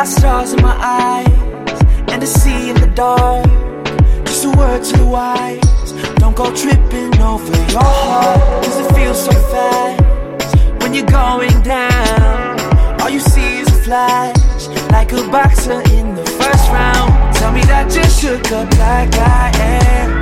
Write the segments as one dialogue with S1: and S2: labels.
S1: got stars in my eyes and a sea in the dark. Just a word to the wise. Don't go tripping over your heart. Cause it feels so fast when you're going down. All you see is a flash, like a boxer in the first round. Tell me that you shook up like I am.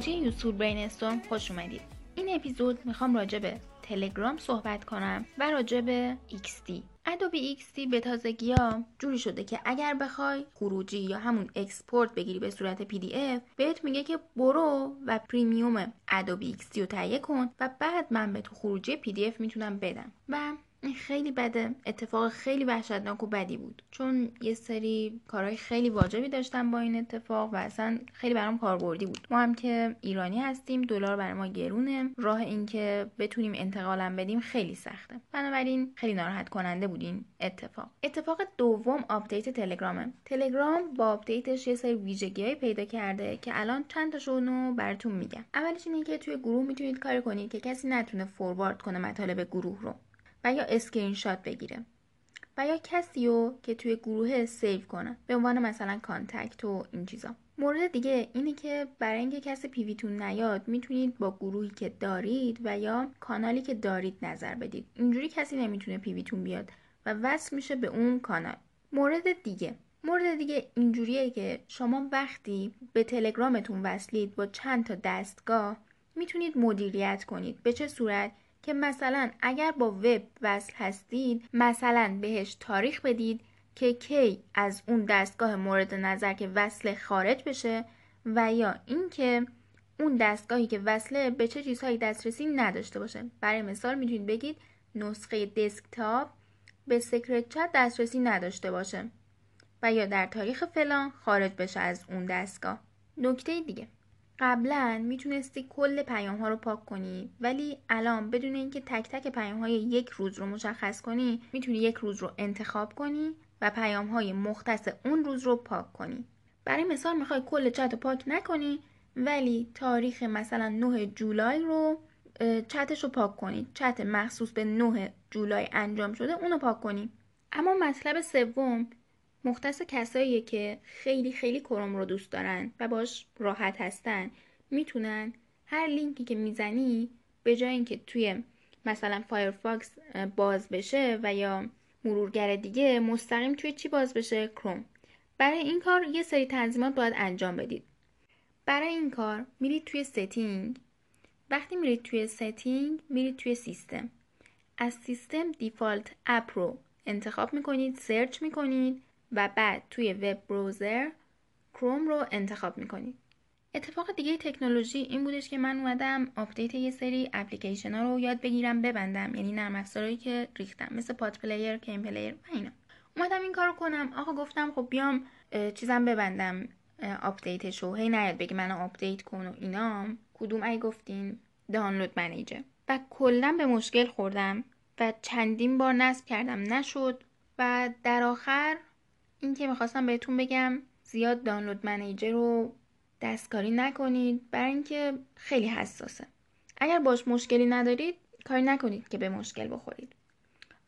S2: تکنولوژی YouTube Brainstorm خوش اومدید. این اپیزود می‌خوام راجع به تلگرام صحبت کنم و راجع به XD Adobe XD به تازگی ها جوری شده که اگر بخوای خروجی یا همون export بگیری به صورت PDF بهت میگه که برو و premium Adobe XD رو تهیه کن و بعد من به تو خروجی PDF می‌تونم بدم. و خیلی بده. اتفاق خیلی وحشتناک و بدی بود. چون یه سری کارهای خیلی واجبی داشتم با این اتفاق و اصلا خیلی برام کاربردی بود. ما هم که ایرانی هستیم دلار برای ما گرونه. راه اینکه بتونیم انتقالم بدیم خیلی سخته. بنابراین خیلی ناراحت کننده بود این اتفاق. اتفاق دوم آپدیت تلگرامه. تلگرام با آپدیتش یه سری ویژگیهایی پیدا کرده که الان چند تاشون رو براتون میگم. اولش اینه که توی گروه می‌تونید کار کنید که کسی نتونه forward کنه مطالب گروه رو. و یا اسکرین شات بگیره. و یا کسی رو که توی گروه save کنه. به عنوان مثلا contact و این چیزا. مورد دیگه اینه که برای اینکه کسی PV تون نیاد می‌تونید با گروهی که دارید و یا کانالی که دارید نظر بدید. اینجوری کسی نمی‌تونه PV تون بیاد و وصل میشه به اون کانال. مورد دیگه. مورد دیگه اینجوریه که شما وقتی به تلگرامتون وصلید با چند تا دستگاه می‌تونید مدیریت کنید. به چه صورت؟ که مثلا اگر با وب وصل هستید مثلا بهش تاریخ بدید که کی از اون دستگاه مورد نظر که وصل خارج بشه و یا اینکه اون دستگاهی که وصله به چه چیزهایی دسترسی نداشته باشه. برای مثال می‌تونید بگید نسخه دسکتاپ به سکرت چت دسترسی نداشته باشه و یا در تاریخ فلان خارج بشه از اون دستگاه. نکته دیگه. قبلا می‌تونستی کل پیام ها رو پاک کنی ولی الان بدون اینکه تک تک پیام های یک روز رو مشخص کنی می‌تونی یک روز رو انتخاب کنی و پیام های مختص اون روز رو پاک کنی. برای مثال می‌خوای کل چت رو پاک نکنی ولی تاریخ مثلا 9 جولای رو چتش رو پاک کنی. چت مخصوص به 9 جولای انجام شده اونو پاک کنی. اما مطلب سوم مختص کساییه که خیلی خیلی کروم رو دوست دارن و باش راحت هستن. می‌تونن هر لینکی که می‌زنی به جای اینکه توی مثلا Firefox باز بشه و یا مرورگر دیگه مستقیم توی چی باز بشه؟ کروم. برای این کار یه سری تنظیمات باید انجام بدید. برای این کار میرید توی setting. وقتی میرید توی setting میرید توی سیستم. از سیستم default app رو انتخاب می‌کنید search می‌کنید و بعد توی web browser Chrome رو انتخاب می‌کنید اتفاق دیگه تکنولوژی این بودش که من اومدم آپدیت یه سری اپلیکیشن ها رو یاد بگیرم ببندم. یعنی نرم افزارهایی که ریختم مثل PotPlayer KMPlayer و اینا. اومدم این کارو کنم. آقا گفتم خب بیام چیزم ببندم. آپدیتش رو هی نیاد بگی منو آپدیت کن و اینا. کدوم ای گفتین؟ download manager و کلا به مشکل خوردم و چندین بار نصب کردم. نشد. و در آخر این که می‌خواستم بهتون بگم زیاد download manager رو دستکاری نکنید. برای اینکه خیلی حساسه. اگر باش مشکلی ندارید کاری نکنید که به مشکل بخورید.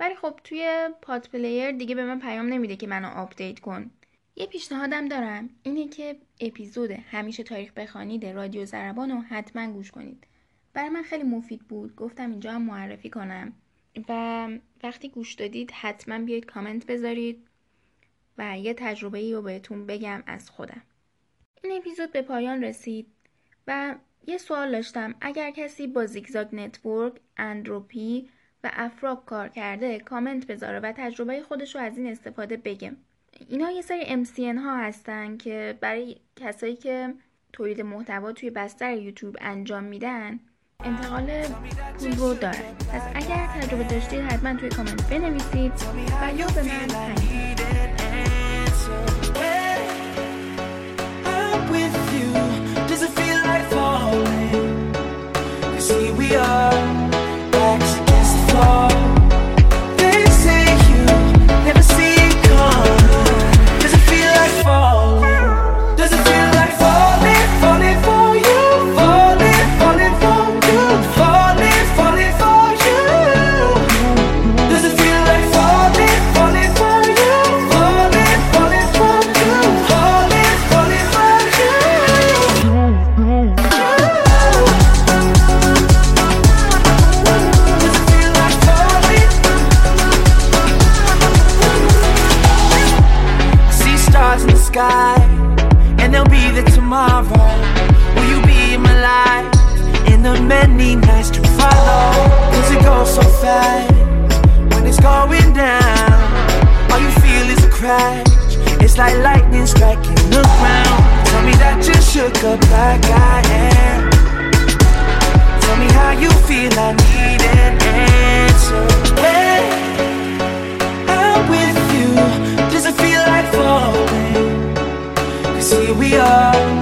S2: ولی خب توی PotPlayer دیگه به من پیام نمیده که منو آپدیت کن. یه پیشنهادم دارم. اینه که اپیزود همیشه تاریخ بخوانید رادیو زربان رو حتما گوش کنید. برای من خیلی مفید بود. گفتم اینجا هم معرفی کنم. و وقتی گوش دادید حتما بیاید کامنت بذارید. و یه تجربه ای رو بهتون بگم از خودم. این اپیزود به پایان رسید و یه سوال داشتم. اگر کسی با zigzag network، entropy و افراک کار کرده کامنت بذاره و تجربه خودش رو از این استفاده بگم. اینا یه سری MCN ها هستن که برای کسایی که تولید محتوا توی بستر یوتیوب انجام میدن انتقال پول رو داره پس اگر تجربه داشتید حتما توی کامنت بنویسید و یا به من sky,
S1: and there'll be the tomorrow. Will you be in my life? In the many nights to follow. Cause it goes so fast when it's going down. All you feel is a crash. It's like lightning striking the ground. Tell me that you shook up like I am. Tell me how you feel. I need an answer. see we are.